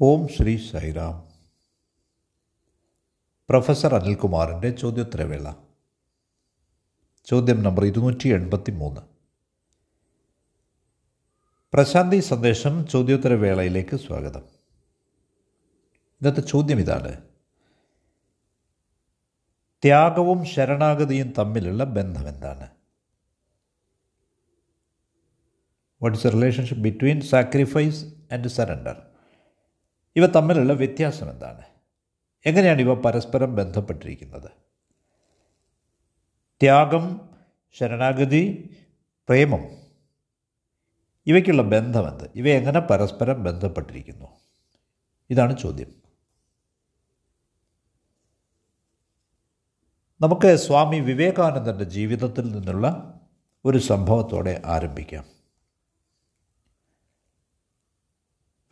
ഓം Sri Sairam. Professor അനിൽകുമാറിന്റെ ചോദ്യോത്തരവേള. ചോദ്യം നമ്പർ ഇരുന്നൂറ്റി എൺപത്തി മൂന്ന് പ്രശാന്തി സന്ദേശം ചോദ്യോത്തരവേളയിലേക്ക് സ്വാഗതം. ഇന്നത്തെ ചോദ്യം ഇതാണ്. ത്യാഗവും ശരണാഗതിയും തമ്മിലുള്ള ബന്ധം എന്താണ്? What is a relationship between sacrifice and surrender ഇവ തമ്മിലുള്ള വ്യത്യാസം എന്താണ്? എങ്ങനെയാണ് ഇവ പരസ്പരം ബന്ധപ്പെട്ടിരിക്കുന്നത്? ത്യാഗം ശരണാഗതി പ്രേമം ഇവയ്ക്കുള്ള ബന്ധമെന്ത് ഇവ എങ്ങനെ പരസ്പരം ബന്ധപ്പെട്ടിരിക്കുന്നു? ഇതാണ് ചോദ്യം. നമുക്ക് സ്വാമി വിവേകാനന്ദന്റെ ജീവിതത്തിൽ നിന്നുള്ള ഒരു സംഭവത്തോടെ ആരംഭിക്കാം.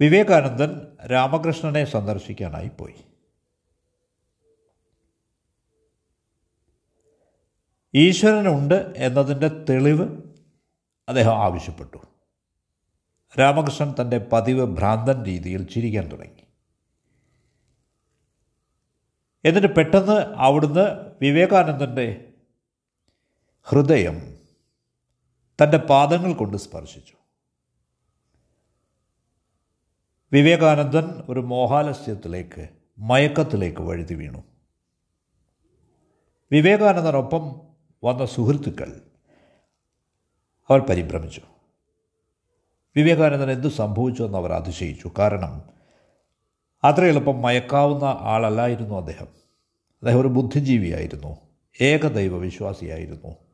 വിവേകാനന്ദൻ രാമകൃഷ്ണനെ സന്ദർശിക്കാനായി പോയി. ഈശ്വരനുണ്ട് എന്നതിന്റെ തെളിവ് അദ്ദേഹം ആവശ്യപ്പെട്ടു. രാമകൃഷ്ണൻ തന്റെ പതിവ് ഭ്രാന്തൻ രീതിയിൽ ചിരിക്കാൻ തുടങ്ങി. എന്നിട്ട് പെട്ടെന്ന് അവിടുന്ന് വിവേകാനന്ദന്റെ ഹൃദയം തന്റെ പാദങ്ങൾ കൊണ്ട് സ്പർശിച്ചു. വിവേകാനന്ദൻ ഒരു മോഹാലസ്യത്തിലേക്ക് മയക്കത്തിലേക്ക് വഴുതി വീണു. വിവേകാനന്ദനൊപ്പം വന്ന സുഹൃത്തുക്കൾ അവർ പരിഭ്രമിച്ചു. വിവേകാനന്ദൻ എന്ത് സംഭവിച്ചു എന്ന് അവർ അതിശയിച്ചു. കാരണം അത്ര എളുപ്പം മയക്കാവുന്ന ആളല്ലായിരുന്നു അദ്ദേഹം. അദ്ദേഹം ഒരു ബുദ്ധിജീവിയായിരുന്നു. ഏകദൈവ വിശ്വാസിയായിരുന്നു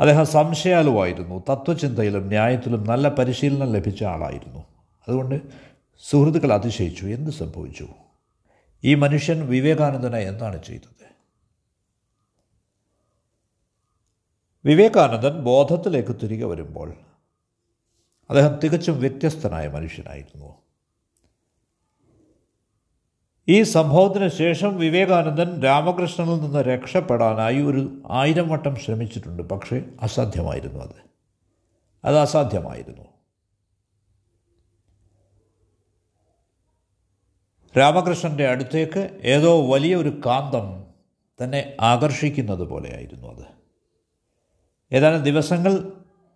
അദ്ദേഹം സംശയാലുവായിരുന്നു. തത്വചിന്തയിലും ന്യായത്തിലും നല്ല പരിശീലനം ലഭിച്ച ആളായിരുന്നു. അതുകൊണ്ട് സുഹൃത്തുക്കൾ അതിശയിച്ചു എന്ത് സംഭവിച്ചു? ഈ മനുഷ്യൻ വിവേകാനന്ദനെ എന്താണ് ചെയ്തത്? വിവേകാനന്ദൻ ബോധത്തിലേക്ക് തിരികെ വരുമ്പോൾ അദ്ദേഹം തികച്ചും വ്യത്യസ്തനായ മനുഷ്യനായിരുന്നു. ഈ സംഭവത്തിന് ശേഷം വിവേകാനന്ദൻ രാമകൃഷ്ണനിൽ നിന്ന് രക്ഷപ്പെടാനായി ഒരു ആയിരം വട്ടം ശ്രമിച്ചിട്ടുണ്ട്. പക്ഷേ അസാധ്യമായിരുന്നു അത്. അത് അസാധ്യമായിരുന്നു. രാമകൃഷ്ണന്റെ അടുത്തേക്ക് ഏതോ വലിയ ഒരു കാന്തം തന്നെ ആകർഷിക്കുന്നത് പോലെയായിരുന്നു അത്. ഏതാനും ദിവസങ്ങൾ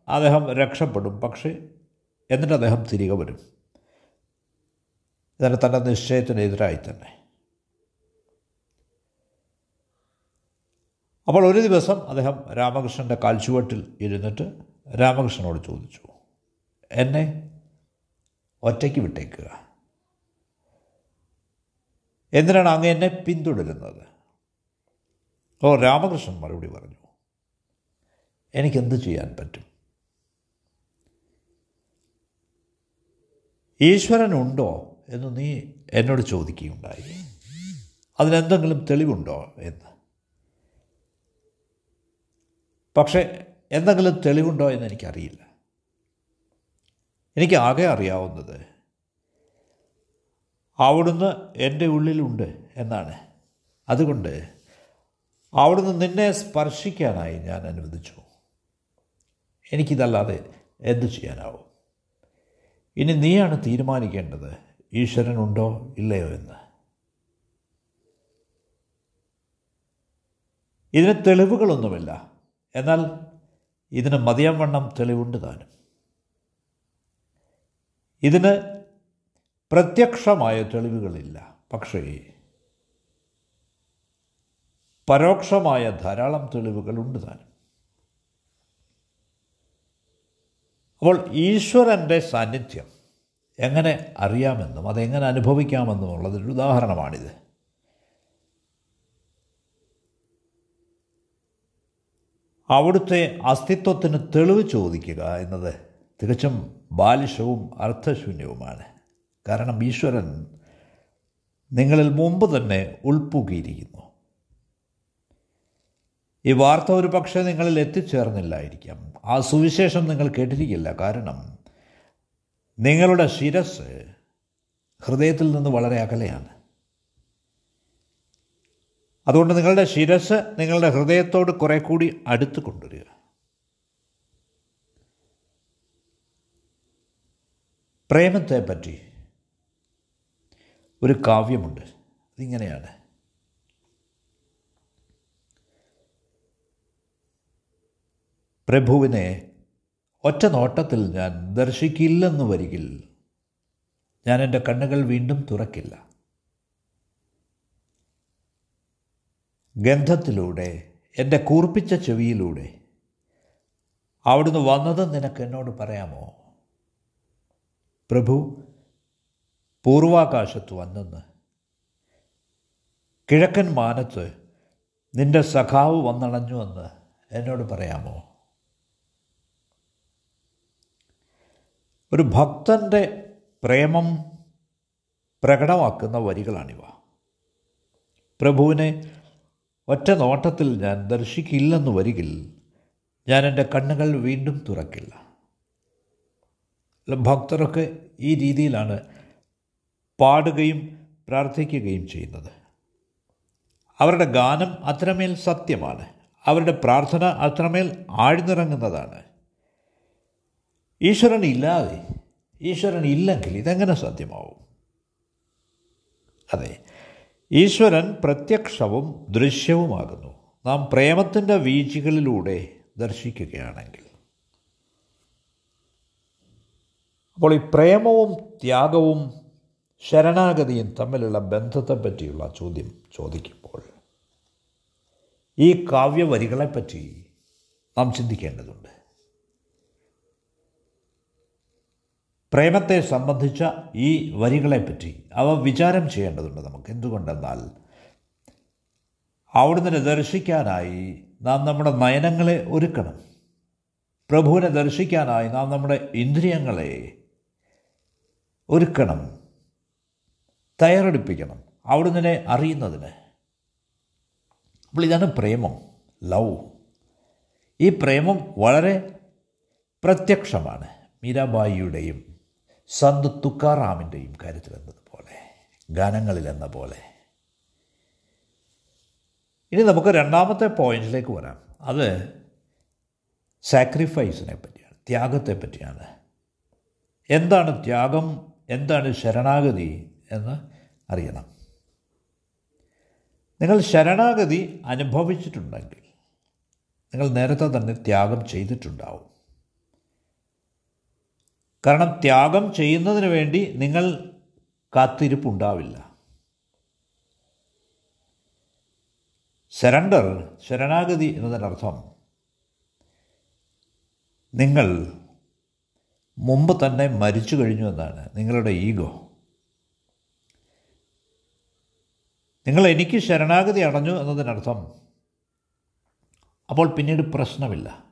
അദ്ദേഹം രക്ഷപ്പെടും. പക്ഷേ എന്നിട്ട് അദ്ദേഹം തിരികെ വരും. ഇതിന് തന്റെ നിശ്ചയത്തിനെതിരായി തന്നെ. അപ്പോൾ ഒരു ദിവസം അദ്ദേഹം രാമകൃഷ്ണന്റെ കാൽച്ചുവട്ടിൽ ഇരുന്നിട്ട് രാമകൃഷ്ണനോട് ചോദിച്ചു എന്നെ ഒറ്റയ്ക്ക് വിട്ടേക്കുക. എന്തിനാണ് അങ്ങ് എന്നെ പിന്തുടരുന്നത്? ഓ രാമകൃഷ്ണൻ മറുപടി പറഞ്ഞു എനിക്കെന്ത് ചെയ്യാൻ പറ്റും? ഈശ്വരനുണ്ടോ എന്ന് നീ എന്നോട് ചോദിക്കുകയുണ്ടായി. അതിനെന്തെങ്കിലും തെളിവുണ്ടോ എന്ന്? പക്ഷേ എന്തെങ്കിലും തെളിവുണ്ടോ എന്ന് എനിക്കറിയില്ല. എനിക്ക് ആകെ അറിയാവുന്നത് അവിടുന്ന് എന്റെ ഉള്ളിലുണ്ട് എന്നാണ്. അതുകൊണ്ട് അവിടുന്ന് നിന്നെ സ്പർശിക്കാനായി ഞാൻ അനുവദിച്ചു. എനിക്കിതല്ലാതെ എന്തു ചെയ്യാനാവും? ഇനി നീയാണ് തീരുമാനിക്കേണ്ടത്? ഈശ്വരനുണ്ടോ ഇല്ലയോ എന്ന്. ഇതിന് തെളിവുകളൊന്നുമില്ല. എന്നാൽ ഇതിന് മതിയം വണ്ണം തെളിവുണ്ട് താനും. ഇതിന് പ്രത്യക്ഷമായ തെളിവുകളില്ല. പക്ഷേ പരോക്ഷമായ ധാരാളം തെളിവുകളുണ്ട് താനും. അപ്പോൾ ഈശ്വരന്റെ സാന്നിധ്യം എങ്ങനെ അറിയാമെന്നും അതെങ്ങനെ അനുഭവിക്കാമെന്നും ഉള്ളതൊരു ഉദാഹരണമാണിത്. അവിടുത്തെ അസ്തിത്വത്തിന് തെളിവ് ചോദിക്കുക എന്നത് തികച്ചും ബാലിഷവും അർത്ഥശൂന്യവുമാണ്. കാരണം ഈശ്വരൻ നിങ്ങളിൽ മുമ്പ് തന്നെ ഉൾപ്പുകിയിരിക്കുന്നു ഈ വാർത്ത ഒരു പക്ഷേ നിങ്ങളിൽ എത്തിച്ചേർന്നില്ലായിരിക്കാം. ആ സുവിശേഷം നിങ്ങൾ കേട്ടിരിക്കില്ല. കാരണം നിങ്ങളുടെ ശിരസ് ഹൃദയത്തിൽ നിന്ന് വളരെ അകലെയാണ്. അതുകൊണ്ട് നിങ്ങളുടെ ശിരസ് നിങ്ങളുടെ ഹൃദയത്തോട് കുറെ കൂടി അടുത്ത് കൊണ്ടുവരിക. പ്രേമത്തെ പറ്റി ഒരു കാവ്യമുണ്ട്. അതിങ്ങനെയാണ്. പ്രഭുവിനെ ഒറ്റ നോട്ടത്തിൽ ഞാൻ ദർശിക്കില്ലെന്ന് വരികിൽ ഞാൻ എന്റെ കണ്ണുകൾ വീണ്ടും തുറക്കില്ല. ഗന്ധത്തിലൂടെ എന്റെ കൂർപ്പിച്ച ചെവിയിലൂടെ അവിടുന്ന് വന്നത് നിനക്ക് എന്നോട് പറയാമോ? പ്രഭു പൂർവാകാശത്ത് വന്നെന്ന്. കിഴക്കൻ മാനത്ത് നിന്റെ സഖാവ് വന്നണഞ്ഞുവെന്ന് എന്നോട് പറയാമോ? ഒരു ഭക്തന്റെ പ്രേമം പ്രകടമാക്കുന്ന വരികളാണിവ. പ്രഭുവിനെ ഒറ്റ നോട്ടത്തിൽ ഞാൻ ദർശിക്കില്ലെന്ന് വരികിൽ ഞാൻ എന്റെ കണ്ണുകൾ വീണ്ടും തുറക്കില്ല. ഭക്തരൊക്കെ ഈ രീതിയിലാണ് പാടുകയും പ്രാർത്ഥിക്കുകയും ചെയ്യുന്നത്. അവരുടെ ഗാനം അത്രമേൽ സത്യമാണ്. അവരുടെ പ്രാർത്ഥന അത്രമേൽ ആഴ്ന്നിറങ്ങുന്നതാണ്. ഈശ്വരൻ ഇല്ലാതെ ഈശ്വരൻ ഇല്ലെങ്കിൽ ഇതെങ്ങനെ സാധ്യമാവും? അതെ ഈശ്വരൻ പ്രത്യക്ഷവും ദൃശ്യവുമാകുന്നു. നാം പ്രേമത്തിന്റെ വീഴ്ചകളിലൂടെ ദർശിക്കുകയാണെങ്കിൽ. അപ്പോൾ ഈ പ്രേമവും ത്യാഗവും ശരണാഗതിയും തമ്മിലുള്ള ബന്ധത്തെ പറ്റിയുള്ള ചോദ്യം ചോദിക്കുമ്പോൾ ഈ കാവ്യവരികളെപ്പറ്റി നാം ചിന്തിക്കേണ്ടതുണ്ട്. പ്രേമത്തെ സംബന്ധിച്ച ഈ വരികളെപ്പറ്റി അവ വിചാരം ചെയ്യേണ്ടതുണ്ട് നമുക്ക്. എന്തുകൊണ്ടെന്നാൽ അവിടുന്ന് ദർശിക്കാനായി നാം നമ്മുടെ നയനങ്ങളെ ഒരുക്കണം. പ്രഭുവിനെ ദർശിക്കാനായി നാം നമ്മുടെ ഇന്ദ്രിയങ്ങളെ ഒരുക്കണം. തയ്യാറെടുപ്പിക്കണം അവിടുന്ന് അറിയുന്നതിന്. അപ്പോൾ ഇതാണ് പ്രേമം ലവ്. ഈ പ്രേമം വളരെ പ്രത്യക്ഷമാണ് മീരാബായിയുടെയും സന്ത് തുക്കാറാമിന്റെയും കാര്യത്തിൽ എന്നതുപോലെ ഗാനങ്ങളിൽ എന്ന പോലെ ഇനി നമുക്ക് രണ്ടാമത്തെ പോയിന്റിലേക്ക് വരാം. അത് സാക്രിഫൈസിനെ പറ്റിയാണ് ത്യാഗത്തെ പറ്റിയാണ്. എന്താണ് ത്യാഗം? എന്താണ് ശരണാഗതി എന്ന് അറിയണം. നിങ്ങൾ ശരണാഗതി അനുഭവിച്ചിട്ടുണ്ടെങ്കിൽ നിങ്ങൾ നേരത്തെ തന്നെ ത്യാഗം ചെയ്തിട്ടുണ്ടാവും. കാരണം ത്യാഗം ചെയ്യുന്നതിന് വേണ്ടി നിങ്ങൾ കാത്തിരിപ്പുണ്ടാവില്ല. സറണ്ടർ ശരണാഗതി എന്നതിനർത്ഥം നിങ്ങൾ മുമ്പ് തന്നെ മരിച്ചു കഴിഞ്ഞു എന്നാണ്. നിങ്ങളുടെ ഈഗോ. നിങ്ങൾ എനിക്ക് ശരണാഗതി അടഞ്ഞു എന്നതിനർത്ഥം അപ്പോൾ പിന്നീട് പ്രശ്നമില്ല.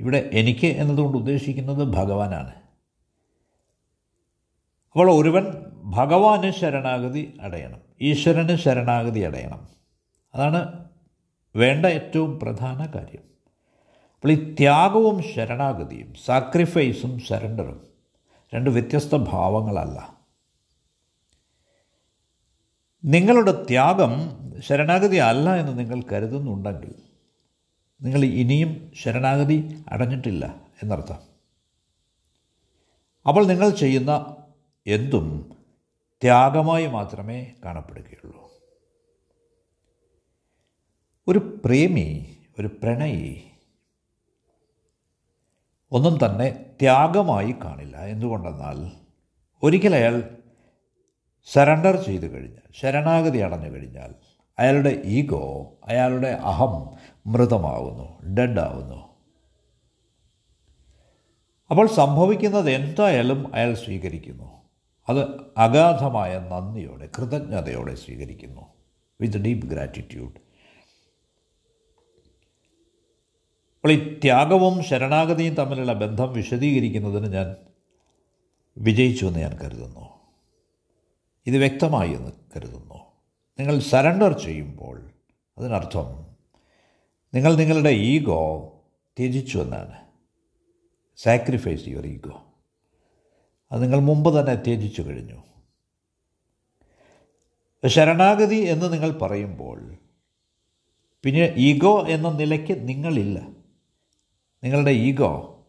ഇവിടെ എനിക്ക് എന്നതുകൊണ്ട് ഉദ്ദേശിക്കുന്നത് ഭഗവാനാണ്. അപ്പോൾ ഒരുവൻ ഭഗവാന് ശരണാഗതി അടയണം ഈശ്വരന് ശരണാഗതി അടയണം. അതാണ് വേണ്ട ഏറ്റവും പ്രധാന കാര്യം. അപ്പോൾ ഈ ത്യാഗവും ശരണാഗതിയും സാക്രിഫൈസും സറണ്ടറും രണ്ട് വ്യത്യസ്ത ഭാവങ്ങളല്ല. നിങ്ങളുടെ ത്യാഗം ശരണാഗതി അല്ല എന്ന് നിങ്ങൾ കരുതുന്നുണ്ടെങ്കിൽ നിങ്ങൾ ഇനിയും ശരണാഗതി അടഞ്ഞിട്ടില്ല എന്നർത്ഥം. അപ്പോൾ നിങ്ങൾ ചെയ്യുന്ന എന്തും ത്യാഗമായി മാത്രമേ കാണപ്പെടുകയുള്ളൂ. ഒരു പ്രേമി ഒരു പ്രണയി ഒന്നും തന്നെ ത്യാഗമായി കാണില്ല. എന്തുകൊണ്ടെന്നാൽ ഒരിക്കൽ അയാൾ സറണ്ടർ ചെയ്തു കഴിഞ്ഞാൽ ശരണാഗതി അടഞ്ഞു കഴിഞ്ഞാൽ അയാളുടെ ഈഗോ അയാളുടെ അഹം മൃതമാവുന്നു ഡെഡാവുന്നു. അപ്പോൾ സംഭവിക്കുന്നത് എന്തായാലും അയാൾ സ്വീകരിക്കുന്നു. അത് അഗാധമായ നന്ദിയോടെ കൃതജ്ഞതയോടെ സ്വീകരിക്കുന്നു. വിത്ത് ഡീപ്പ് ഗ്രാറ്റിറ്റ്യൂഡ് അപ്പോൾ ഈ ത്യാഗവും ശരണാഗതിയും തമ്മിലുള്ള ബന്ധം വിശദീകരിക്കുന്നതിന് ഞാൻ വിജയിച്ചു എന്ന് ഞാൻ കരുതുന്നു. ഇത് വ്യക്തമായി എന്ന് കരുതുന്നു. നിങ്ങൾ സറണ്ടർ ചെയ്യുമ്പോൾ അതിനർത്ഥം നിങ്ങൾ നിങ്ങളുടെ ഈഗോ ത്യജിച്ചു എന്നാണ്. സാക്രിഫൈസ് യുവർ ഈഗോ അത് നിങ്ങൾ മുമ്പ് തന്നെ ത്യജിച്ചു കഴിഞ്ഞു. ശരണാഗതി എന്ന് നിങ്ങൾ പറയുമ്പോൾ പിന്നെ ഈഗോ എന്ന നിലയ്ക്ക് നിങ്ങളില്ല. നിങ്ങളുടെ ഈഗോ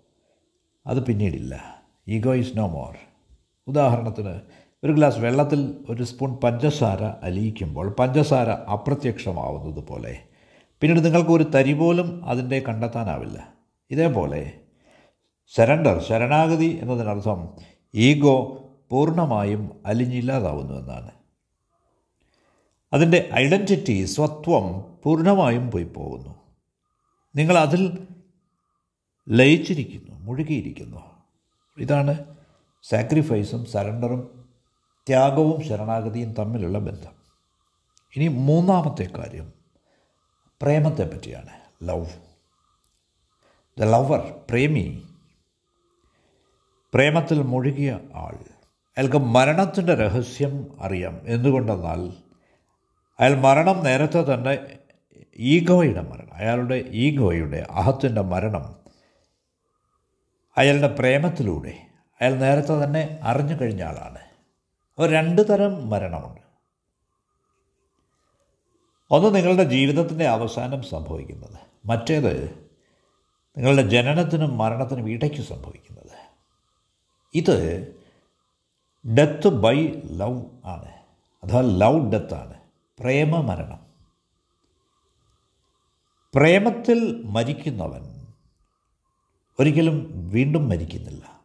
അത് പിന്നീടില്ല. Ego is no more. ഉദാഹരണത്തിന് ഒരു ഗ്ലാസ് വെള്ളത്തിൽ ഒരു സ്പൂൺ പഞ്ചസാര അലിയിക്കുമ്പോൾ പഞ്ചസാര അപ്രത്യക്ഷമാവുന്നത് പോലെ പിന്നീട് നിങ്ങൾക്ക് ഒരു തരി പോലും അതിന്റെ കണ്ടെത്താനാവില്ല. ഇതേപോലെ സരണ്ടർ ശരണാഗതി എന്നതിനർത്ഥം ഈഗോ പൂർണമായും അലിഞ്ഞില്ലാതാവുന്നു എന്നാണ്. അതിന്റെ ഐഡന്റിറ്റി സ്വത്വം പൂർണമായും പോയി പോകുന്നു നിങ്ങൾ അതിൽ ലയിച്ചിരിക്കുന്നു മുഴുകിയിരിക്കുന്നു. ഇതാണ് സാക്രിഫൈസും സറണ്ടറും ത്യാഗവും ശരണാഗതിയും തമ്മിലുള്ള ബന്ധം. ഇനി മൂന്നാമത്തെ കാര്യം പ്രേമത്തെ പറ്റിയാണ് ലവ്. ദ ലവർ പ്രേമി പ്രേമത്തിൽ മുഴുകിയ ആൾ. അയാൾക്ക് മരണത്തിന്റെ രഹസ്യം അറിയാം. എന്തുകൊണ്ടെന്നാൽ അയാൾ മരണം നേരത്തെ തന്നെ ഈഗോയുടെ മരണം അയാളുടെ ഈഗോയുടെ അഹത്തിന്റെ മരണം അയാളുടെ പ്രേമത്തിലൂടെ അയാൾ നേരത്തെ തന്നെ അറിഞ്ഞു കഴിഞ്ഞ ആളാണ്. അപ്പോൾ രണ്ട് തരം മരണമുണ്ട്. ഒന്ന് നിങ്ങളുടെ ജീവിതത്തിന്റെ അവസാനം സംഭവിക്കുന്നത്. മറ്റേത് നിങ്ങളുടെ ജനനത്തിനും മരണത്തിനും ഇടയ്ക്ക് സംഭവിക്കുന്നത്. ഇത് ഡെത്ത് ബൈ ലവ് ആണ്. അഥവാ ലവ് ഡെത്താണ് പ്രേമമരണം പ്രേമത്തിൽ മരിക്കുന്നവൻ ഒരിക്കലും വീണ്ടും മരിക്കുന്നില്ല.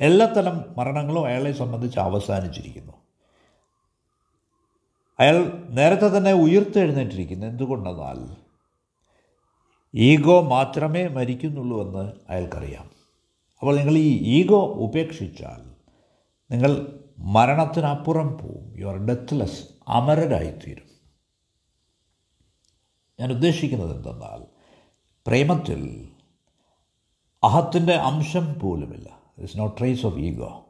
എല്ലാത്തരം മരണങ്ങളും അയാളെ സംബന്ധിച്ച് അവസാനിച്ചിരിക്കുന്നു. അയാൾ നേരത്തെ തന്നെ ഉയർത്തെഴുന്നേറ്റിരിക്കുന്നു. എന്തുകൊണ്ടെന്നാൽ ഈഗോ മാത്രമേ മരിക്കുന്നുള്ളൂ എന്ന് അയാൾക്കറിയാം. അപ്പോൾ നിങ്ങൾ ഈ ഈഗോ ഉപേക്ഷിച്ചാൽ നിങ്ങൾ മരണത്തിനപ്പുറം പോവും. യു ആർ ഡെത്ത്ലെസ് അമരരായിത്തീരും. ഞാൻ ഉദ്ദേശിക്കുന്നത് എന്തെന്നാൽ പ്രേമത്തിൽ അഹത്തിന്റെ അംശം പോലുമില്ല. It's not trace of ego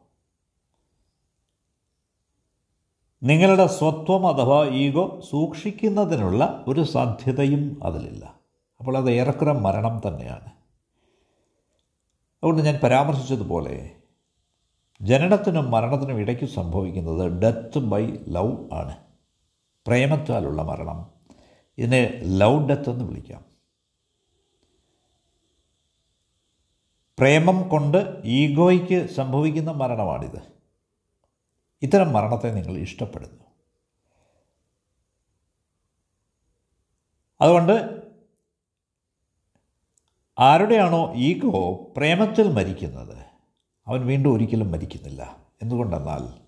നിങ്ങളുടെ സ്വത്വം അഥവാ ഈഗോ സൂക്ഷിക്കുന്നതിനുള്ള ഒരു സാധ്യതയും അതിലില്ല. അപ്പോൾ അത് ഏറെക്കുറെ മരണം തന്നെയാണ്. അതുകൊണ്ട് ഞാൻ പരാമർശിച്ചതുപോലെ ജനനത്തിനും മരണത്തിനും ഇടയ്ക്ക് സംഭവിക്കുന്നത് ഡെത്ത് ബൈ ലവ് ആണ്. പ്രേമത്താലുള്ള മരണം. ഇതിനെ ലവ് ഡെത്ത് എന്ന് വിളിക്കാം. പ്രേമം കൊണ്ട് ഈഗോയ്ക്ക് സംഭവിക്കുന്ന മരണമാണിത്. ഇത്തരം മരണത്തെ നിങ്ങൾ ഇഷ്ടപ്പെടുന്നു. അതുകൊണ്ട് ആരുടെയാണോ ഈഗോ പ്രേമത്തിൽ മരിക്കുന്നത്? അവൻ വീണ്ടും ഒരിക്കലും മരിക്കുന്നില്ല. എന്തുകൊണ്ടെന്നാൽ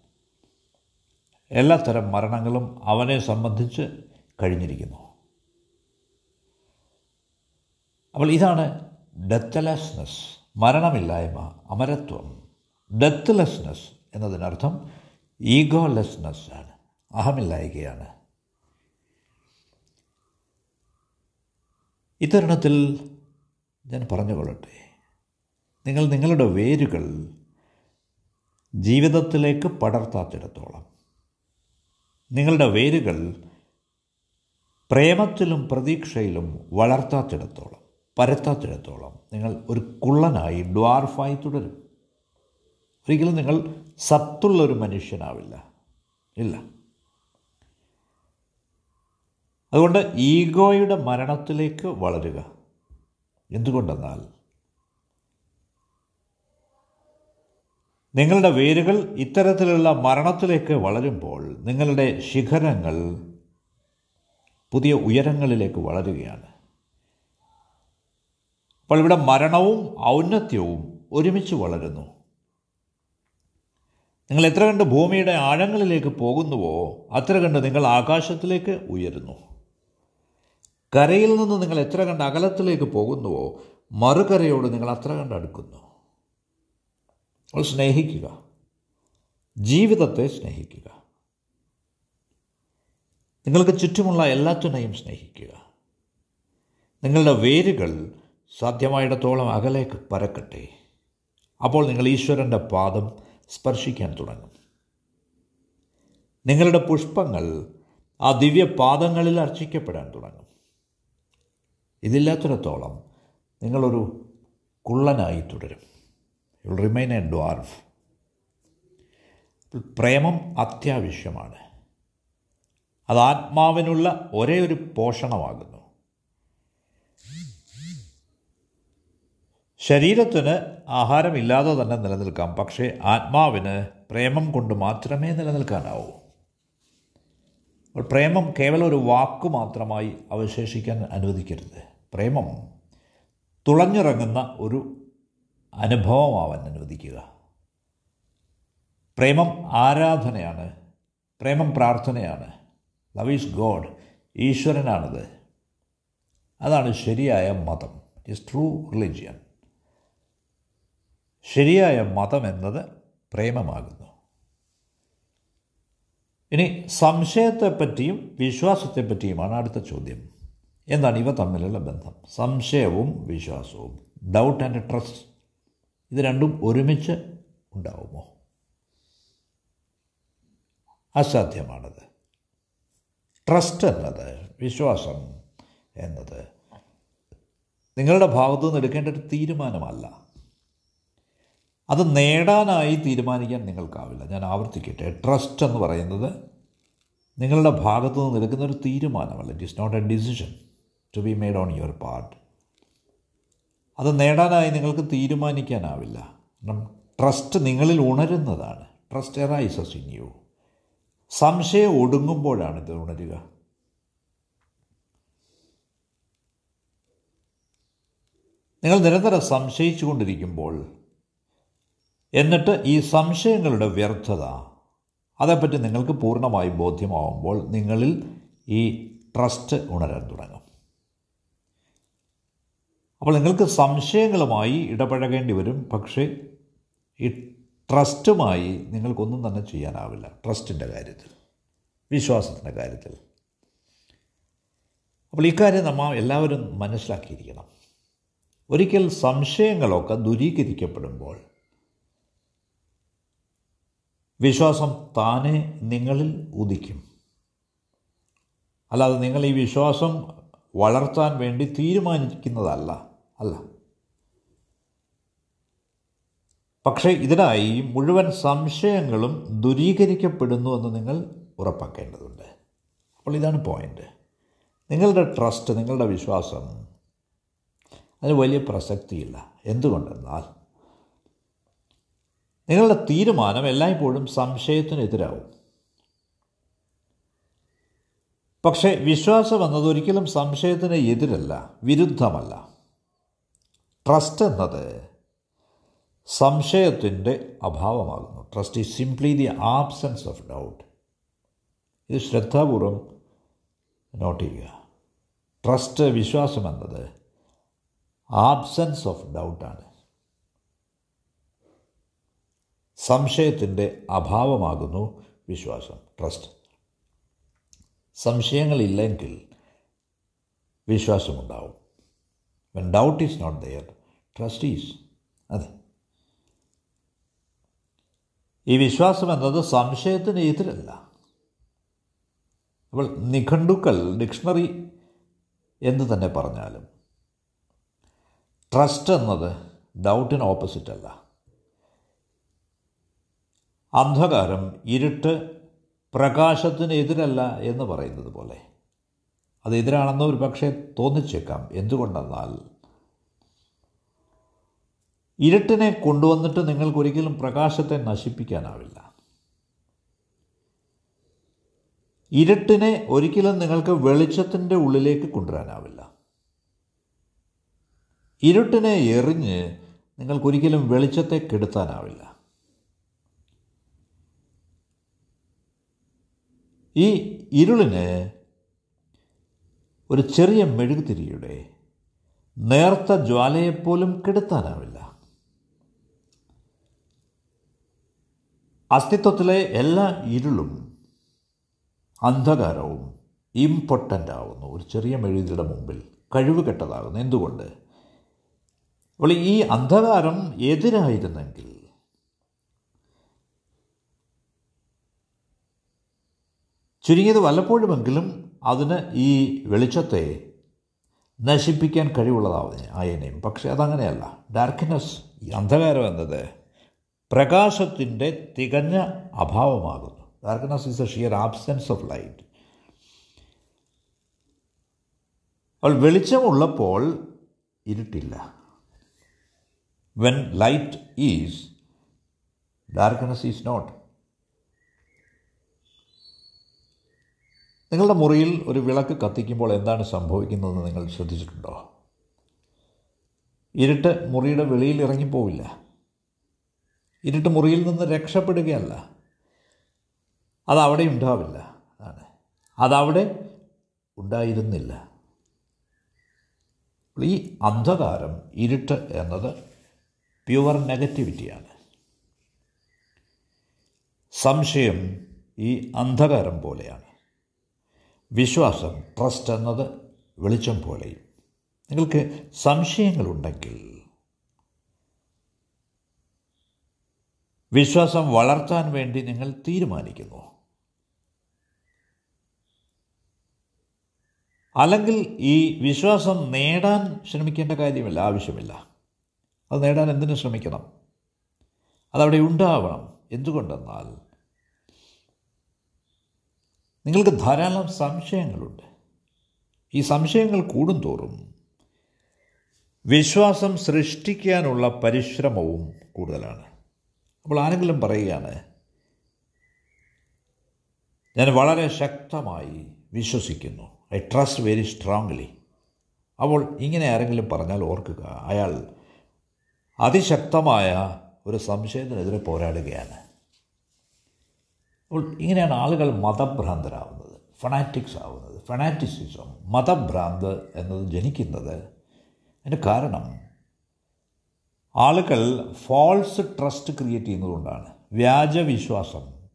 എല്ലാത്തരം മരണങ്ങളും അവനെ സംബന്ധിച്ച് കഴിഞ്ഞിരിക്കുന്നു. അപ്പോൾ ഇതാണ് ഡെത്ത്ലെസ്നസ് മരണമില്ലായ്മ അമരത്വം. ഡെത്ത്ലെസ്നെസ് എന്നതിനർത്ഥം ഈഗോലെസ്നെസ് ആണ് അഹമില്ലായ്കയാണ്. ഇത്തരുണത്തിൽ ഞാൻ പറഞ്ഞുകൊള്ളട്ടെ. നിങ്ങൾ നിങ്ങളുടെ വേരുകൾ ജീവിതത്തിലേക്ക് പടർത്താത്തിടത്തോളം. നിങ്ങളുടെ വേരുകൾ പ്രേമത്തിലും പ്രതീക്ഷയിലും വളർത്താത്തിടത്തോളം പരത്താത്തിടത്തോളം നിങ്ങൾ ഒരു കുള്ളനായി ഡ്വാർഫായി തുടരും. ഒരിക്കലും നിങ്ങൾ സത്തുള്ളൊരു മനുഷ്യനാവില്ല. ഇല്ല. അതുകൊണ്ട് ഈഗോയുടെ മരണത്തിലേക്ക് വളരുക. എന്തുകൊണ്ടെന്നാൽ നിങ്ങളുടെ വേരുകൾ ഇത്തരത്തിലുള്ള മരണത്തിലേക്ക് വളരുമ്പോൾ നിങ്ങളുടെ ശിഖരങ്ങൾ പുതിയ ഉയരങ്ങളിലേക്ക് വളരുകയാണ്. അപ്പോൾ ഇവിടെ മരണവും ഔന്നത്യവും ഒരുമിച്ച് വളരുന്നു. നിങ്ങൾ എത്ര കണ്ട് ഭൂമിയുടെ ആഴങ്ങളിലേക്ക് പോകുന്നുവോ അത്ര കണ്ട് നിങ്ങൾ ആകാശത്തിലേക്ക് ഉയരുന്നു. കരയിൽ നിന്ന് നിങ്ങൾ എത്ര കണ്ട് അകലത്തിലേക്ക് പോകുന്നുവോ മറുകരയോട് നിങ്ങൾ അത്ര കണ്ട് അടുക്കുന്നു. അപ്പോൾ സ്നേഹിക്കുക. ജീവിതത്തെ സ്നേഹിക്കുക. നിങ്ങൾക്ക് ചുറ്റുമുള്ള എല്ലാത്തിനെയും സ്നേഹിക്കുക. നിങ്ങളുടെ വേരുകൾ സാധ്യമായിടത്തോളം അകലേക്ക് പരക്കട്ടെ. അപ്പോൾ നിങ്ങൾ ഈശ്വരന്റെ പാദം സ്പർശിക്കാൻ തുടങ്ങും. നിങ്ങളുടെ പുഷ്പങ്ങൾ ആ ദിവ്യ പാദങ്ങളിൽ അർച്ചിക്കപ്പെടാൻ തുടങ്ങും. ഇതില്ലാത്തിടത്തോളം നിങ്ങളൊരു കുള്ളനായി തുടരും. യു റിമൈൻ എ ഡ്വാർഫ് പ്രേമം അത്യാവശ്യമാണ്. അത് ആത്മാവിനുള്ള ഒരേ ഒരു പോഷണമാകുന്നു. ശരീരത്തിന് ആഹാരമില്ലാതെ തന്നെ നിലനിൽക്കാം പക്ഷേ ആത്മാവിന് പ്രേമം കൊണ്ട് മാത്രമേ നിലനിൽക്കാനാവൂ. അപ്പോൾ പ്രേമം കേവലം ഒരു വാക്ക് മാത്രമായി അവശേഷിക്കാൻ അനുവദിക്കരുത്. പ്രേമം തുളഞ്ഞിറങ്ങുന്ന ഒരു അനുഭവമാവാൻ അനുവദിക്കുക. പ്രേമം ആരാധനയാണ്. പ്രേമം പ്രാർത്ഥനയാണ്. Love is God. ഈശ്വരനാണത്. അതാണ് ശരിയായ മതം. ഇറ്റ് ട്രൂ റിലിജിയൻ ശരിയായ മതം എന്നത് പ്രേമമാകുന്നു. ഇനി സംശയത്തെപ്പറ്റിയും വിശ്വാസത്തെപ്പറ്റിയുമാണ് അടുത്ത ചോദ്യം. എന്താണ് ഇവ തമ്മിലുള്ള ബന്ധം? സംശയവും വിശ്വാസവും. ഡൗട്ട് ആൻഡ് ട്രസ്റ്റ് ഇത് രണ്ടും ഒരുമിച്ച് ഉണ്ടാവുമോ? അസാധ്യമാണത്. ട്രസ്റ്റ് എന്നത് വിശ്വാസം എന്നത് നിങ്ങളുടെ ഭാഗത്തു നിന്ന് എടുക്കേണ്ട ഒരു തീരുമാനമല്ല. അത് നേടാനായി തീരുമാനിക്കാൻ നിങ്ങൾക്കാവില്ല. ഞാൻ ആവർത്തിക്കട്ടെ. ട്രസ്റ്റ് എന്ന് പറയുന്നത് നിങ്ങളുടെ ഭാഗത്തു നിന്ന് എടുക്കുന്ന ഒരു തീരുമാനമല്ല. It is not a decision to be made on your part അത് നേടാനായി നിങ്ങൾക്ക് തീരുമാനിക്കാനാവില്ല. കാരണം ട്രസ്റ്റ് നിങ്ങളിൽ ഉണരുന്നതാണ്. ട്രസ്റ്റ് എറൈസസ് ഇൻ യു സംശയം ഒടുങ്ങുമ്പോഴാണ് ഇത് ഉണരുക. നിങ്ങൾ നിരന്തരം സംശയിച്ചു കൊണ്ടിരിക്കുമ്പോൾ എന്നിട്ട് ഈ സംശയങ്ങളുടെ വ്യർത്ഥത അതേപ്പറ്റി നിങ്ങൾക്ക് പൂർണമായി ബോധ്യമാവുമ്പോൾ നിങ്ങളിൽ ഈ ട്രസ്റ്റ് ഉണരാൻ തുടങ്ങും. അപ്പോൾ നിങ്ങൾക്ക് സംശയങ്ങളുമായി ഇടപഴകേണ്ടി വരും പക്ഷേ ഈ ട്രസ്റ്റുമായി നിങ്ങൾക്കൊന്നും തന്നെ ചെയ്യാനാവില്ല. ട്രസ്റ്റിന്റെ കാര്യത്തിൽ വിശ്വാസത്തിന്റെ കാര്യത്തിൽ. അപ്പോൾ ഇക്കാര്യം നമ്മൾ എല്ലാവരും മനസ്സിലാക്കിയിരിക്കണം. ഒരിക്കൽ സംശയങ്ങളൊക്കെ ദുരീകരിക്കപ്പെടുമ്പോൾ വിശ്വാസം താനെ നിങ്ങളിൽ ഉദിക്കും. അല്ലാതെ നിങ്ങൾ ഈ വിശ്വാസം വളർത്താൻ വേണ്ടി തീരുമാനിക്കുന്നതല്ല. അല്ല. പക്ഷേ ഇതിനായി മുഴുവൻ സംശയങ്ങളും ദുരീകരിക്കപ്പെടുന്നു എന്ന് നിങ്ങൾ ഉറപ്പാക്കേണ്ടതുണ്ട്. അപ്പോൾ ഇതാണ് പോയിന്റ് നിങ്ങളുടെ ട്രസ്റ്റ് നിങ്ങളുടെ വിശ്വാസം അതിന് വലിയ പ്രസക്തിയില്ല. എന്തുകൊണ്ടെന്നാൽ നിങ്ങളുടെ തീരുമാനം എല്ലായ്പ്പോഴും സംശയത്തിനെതിരാവും പക്ഷേ വിശ്വാസം എന്നത് ഒരിക്കലും സംശയത്തിന് എതിരല്ല വിരുദ്ധമല്ല. ട്രസ്റ്റ് എന്നത് സംശയത്തിന്റെ അഭാവമാകുന്നു. Trust is simply the absence of doubt ഇത് ശ്രദ്ധാപൂർവം നോട്ട് ചെയ്യുക. ട്രസ്റ്റ് വിശ്വാസം എന്നത് ആബ്സെൻസ് ഓഫ് ഡൗട്ടാണ് സംശയത്തിന്റെ അഭാവമാകുന്നു വിശ്വാസം ട്രസ്റ്റ് സംശയങ്ങളില്ലെങ്കിൽ വിശ്വാസമുണ്ടാവും. When doubt is not there trust is അതെ. ഈ വിശ്വാസം എന്നത് സംശയത്തിന് എതിരല്ല. അപ്പോൾ നിഘണ്ടുക്കൾ ഡിക്ഷണറി എന്ന് തന്നെ പറഞ്ഞാലും ട്രസ്റ്റ് എന്നത് ഡൗട്ടിന് ഓപ്പോസിറ്റ് അല്ല. അന്ധകാരം ഇരുട്ട് പ്രകാശത്തിന് എതിരല്ല എന്ന് പറയുന്നത് പോലെ. അത് എതിരാണെന്ന് ഒരു പക്ഷേ തോന്നിച്ചേക്കാം. എന്തുകൊണ്ടെന്നാൽ ഇരുട്ടിനെ കൊണ്ടുവന്നിട്ട് നിങ്ങൾക്കൊരിക്കലും പ്രകാശത്തെ നശിപ്പിക്കാനാവില്ല. ഇരുട്ടിനെ ഒരിക്കലും നിങ്ങൾക്ക് വെളിച്ചത്തിന്റെ ഉള്ളിലേക്ക് കൊണ്ടുവരാനാവില്ല. ഇരുട്ടിനെ എറിഞ്ഞ് നിങ്ങൾക്കൊരിക്കലും വെളിച്ചത്തെ കെടുത്താനാവില്ല. ഈ ഇരുളിന് ഒരു ചെറിയ മെഴുകുതിരിയുടെ നേർത്ത ജ്വാലയെപ്പോലും കെടുത്താനാവില്ല. അസ്തിത്വത്തിലെ എല്ലാ ഇരുളും അന്ധകാരവും ഇമ്പോർട്ടന്റ് ആവുന്നു ഒരു ചെറിയ മെഴുകുതിരിയുടെ മുമ്പിൽ കഴിവ് കെട്ടതാകുന്നു എന്തുകൊണ്ട്? അപ്പോൾ ഈ അന്ധകാരം എതിരായിരുന്നെങ്കിൽ ചുരുങ്ങിയത് വല്ലപ്പോഴുമെങ്കിലും അതിന് ഈ വെളിച്ചത്തെ നശിപ്പിക്കാൻ കഴിവുള്ളതാവുന്ന ആയനെയും പക്ഷേ അതങ്ങനെയല്ല. ഡാർക്ക്നെസ് അന്ധകാരം എന്നത് പ്രകാശത്തിന്റെ തികഞ്ഞ അഭാവമാകുന്നു. Darkness is a sheer absence of light. അപ്പോൾ വെളിച്ചമുള്ളപ്പോൾ ഇരുട്ടില്ല. When light is darkness is not. നിങ്ങളുടെ മുറിയിൽ ഒരു വിളക്ക് കത്തിക്കുമ്പോൾ എന്താണ് സംഭവിക്കുന്നതെന്ന് നിങ്ങൾ ശ്രദ്ധിച്ചിട്ടുണ്ടോ? ഇരുട്ട് മുറിയുടെ വെളിയിൽ ഇറങ്ങിപ്പോവില്ല. ഇരുട്ട് മുറിയിൽ നിന്ന് രക്ഷപ്പെടുകയല്ല. അതവിടെ ഉണ്ടാവില്ല. ആണ് അതവിടെ ഉണ്ടായിരുന്നില്ല. ഈ അന്ധകാരം ഇരുട്ട് എന്നത് പ്യുവർ നെഗറ്റിവിറ്റിയാണ്. സംശയം ഈ അന്ധകാരം പോലെയാണ്. വിശ്വാസം ട്രസ്റ്റ് എന്നത് വെളിച്ചം പോലെയും. നിങ്ങൾക്ക് സംശയങ്ങളുണ്ടെങ്കിൽ വിശ്വാസം വളർത്താൻ വേണ്ടി നിങ്ങൾ തീരുമാനിക്കുന്നു. അല്ലെങ്കിൽ ഈ വിശ്വാസം നേടാൻ ശ്രമിക്കേണ്ട കാര്യമില്ല ആവശ്യമില്ല. അത് നേടാൻ എന്തിനു ശ്രമിക്കണം? അതവിടെ ഉണ്ടാവണം. എന്തുകൊണ്ടെന്നാൽ നിങ്ങൾക്ക് ധാരാളം സംശയങ്ങളുണ്ട്. ഈ സംശയങ്ങൾ കൂടുന്തോറും വിശ്വാസം സൃഷ്ടിക്കാനുള്ള പരിശ്രമവും കൂടുതലാണ്. അപ്പോൾ ആരെങ്കിലും പറയുകയാണ് ഞാൻ വളരെ ശക്തമായി വിശ്വസിക്കുന്നു. ഐ ട്രസ്റ്റ് വെരി സ്ട്രോങ്ലി അപ്പോൾ ഇങ്ങനെ ആരെങ്കിലും പറഞ്ഞാൽ ഓർക്കുക അയാൾ അതിശക്തമായ ഒരു സംശയത്തിനെതിരെ പോരാടുകയാണ്. അപ്പോൾ ഇങ്ങനെയാണ് ആളുകൾ മതഭ്രാന്തരാകുന്നത് ഫണാറ്റിക്സ് ആവുന്നത്. ഫണാറ്റിസിസം മതഭ്രാന്ത് എന്നത് ജനിക്കുന്നത് അതിന് കാരണം ആളുകൾ ഫോൾസ് ട്രസ്റ്റ് ക്രിയേറ്റ് ചെയ്യുന്നതുകൊണ്ടാണ് വ്യാജവിശ്വാസം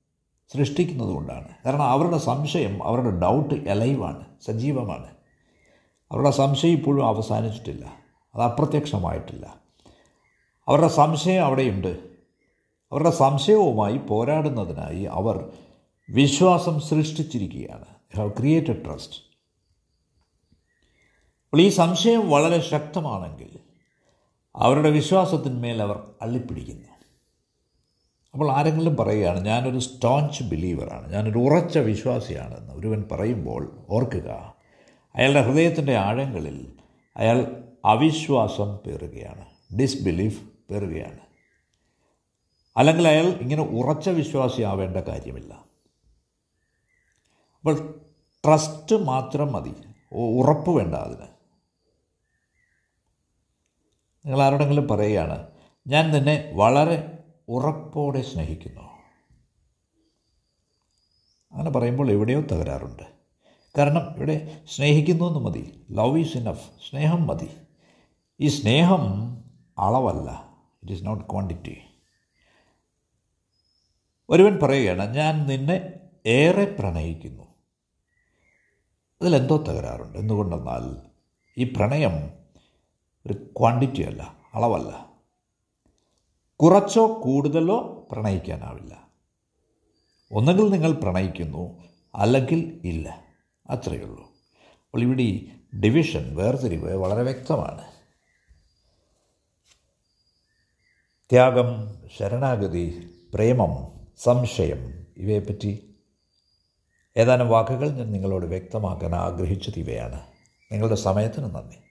സൃഷ്ടിക്കുന്നത് കൊണ്ടാണ് കാരണം അവരുടെ സംശയം അവരുടെ ഡൗട്ട് എലൈവാണ് സജീവമാണ്. അവരുടെ സംശയം ഇപ്പോഴും അവസാനിച്ചിട്ടില്ല അത് അപ്രത്യക്ഷമായിട്ടില്ല. അവരുടെ സംശയം അവിടെയുണ്ട്. അവരുടെ സംശയവുമായി പോരാടുന്നതിനായി അവർ വിശ്വാസം സൃഷ്ടിച്ചിരിക്കുകയാണ്. ഹാവ് ക്രിയേറ്റഡ് ട്രസ്റ്റ് അപ്പോൾ ഈ സംശയം വളരെ ശക്തമാണെങ്കിൽ അവരുടെ വിശ്വാസത്തിന്മേൽ അവർ അള്ളിപ്പിടിക്കുന്നു. അപ്പോൾ ആരെങ്കിലും പറയുകയാണ് ഞാനൊരു സ്റ്റോഞ്ച് ബിലീവറാണ് ഞാനൊരു ഉറച്ച വിശ്വാസിയാണെന്ന്. ഒരുവൻ പറയുമ്പോൾ ഓർക്കുക അയാളുടെ ഹൃദയത്തിന്റെ ആഴങ്ങളിൽ അയാൾ അവിശ്വാസം പേറുകയാണ് ഡിസ്ബിലീഫ് പേറുകയാണ്. അല്ലെങ്കിൽ അയാൾ ഇങ്ങനെ ഉറച്ച വിശ്വാസിയാവേണ്ട കാര്യമില്ല. അപ്പോൾ ട്രസ്റ്റ് മാത്രം മതി. ഉറപ്പ് വേണ്ട അതിന്. നിങ്ങൾ ആരോടെങ്കിലും പറയുകയാണ് ഞാൻ നിന്നെ വളരെ ഉറപ്പോടെ സ്നേഹിക്കുന്നു. അങ്ങനെ പറയുമ്പോൾ എവിടെയോ തകരാറുണ്ട്. കാരണം ഇവിടെ സ്നേഹിക്കുന്നു എന്ന് മതി. ലവ് ഈസ് ഇനഫ് സ്നേഹം മതി. ഈ സ്നേഹം അളവല്ല. ഇറ്റ് ഈസ് നോട്ട് ക്വാണ്ടിറ്റി ഒരുവൻ പറയുകയാണ് ഞാൻ നിന്നെ ഏറെ പ്രണയിക്കുന്നു. അതിലെന്തോ തകരാറുണ്ട്. എന്തുകൊണ്ടെന്നാൽ ഈ പ്രണയം ഒരു ക്വാണ്ടിറ്റി അല്ല അളവല്ല. കുറച്ചോ കൂടുതലോ പ്രണയിക്കാനാവില്ല. ഒന്നുകിൽ നിങ്ങൾ പ്രണയിക്കുന്നു അല്ലെങ്കിൽ ഇല്ല. അത്രയേ ഉള്ളൂ. അപ്പോൾ ഇവിടെ ഈ ഡിവിഷൻ വേർതിരിവ് വളരെ വ്യക്തമാണ്. ത്യാഗം ശരണാഗതി പ്രേമം സംശയം. ഇവയെപ്പറ്റി ഏതാനും വാക്കുകൾ ഞാൻ നിങ്ങളോട് വ്യക്തമാക്കാൻ ആഗ്രഹിച്ചത് ഇവയാണ്. നിങ്ങളുടെ സമയത്തിന് നന്ദി.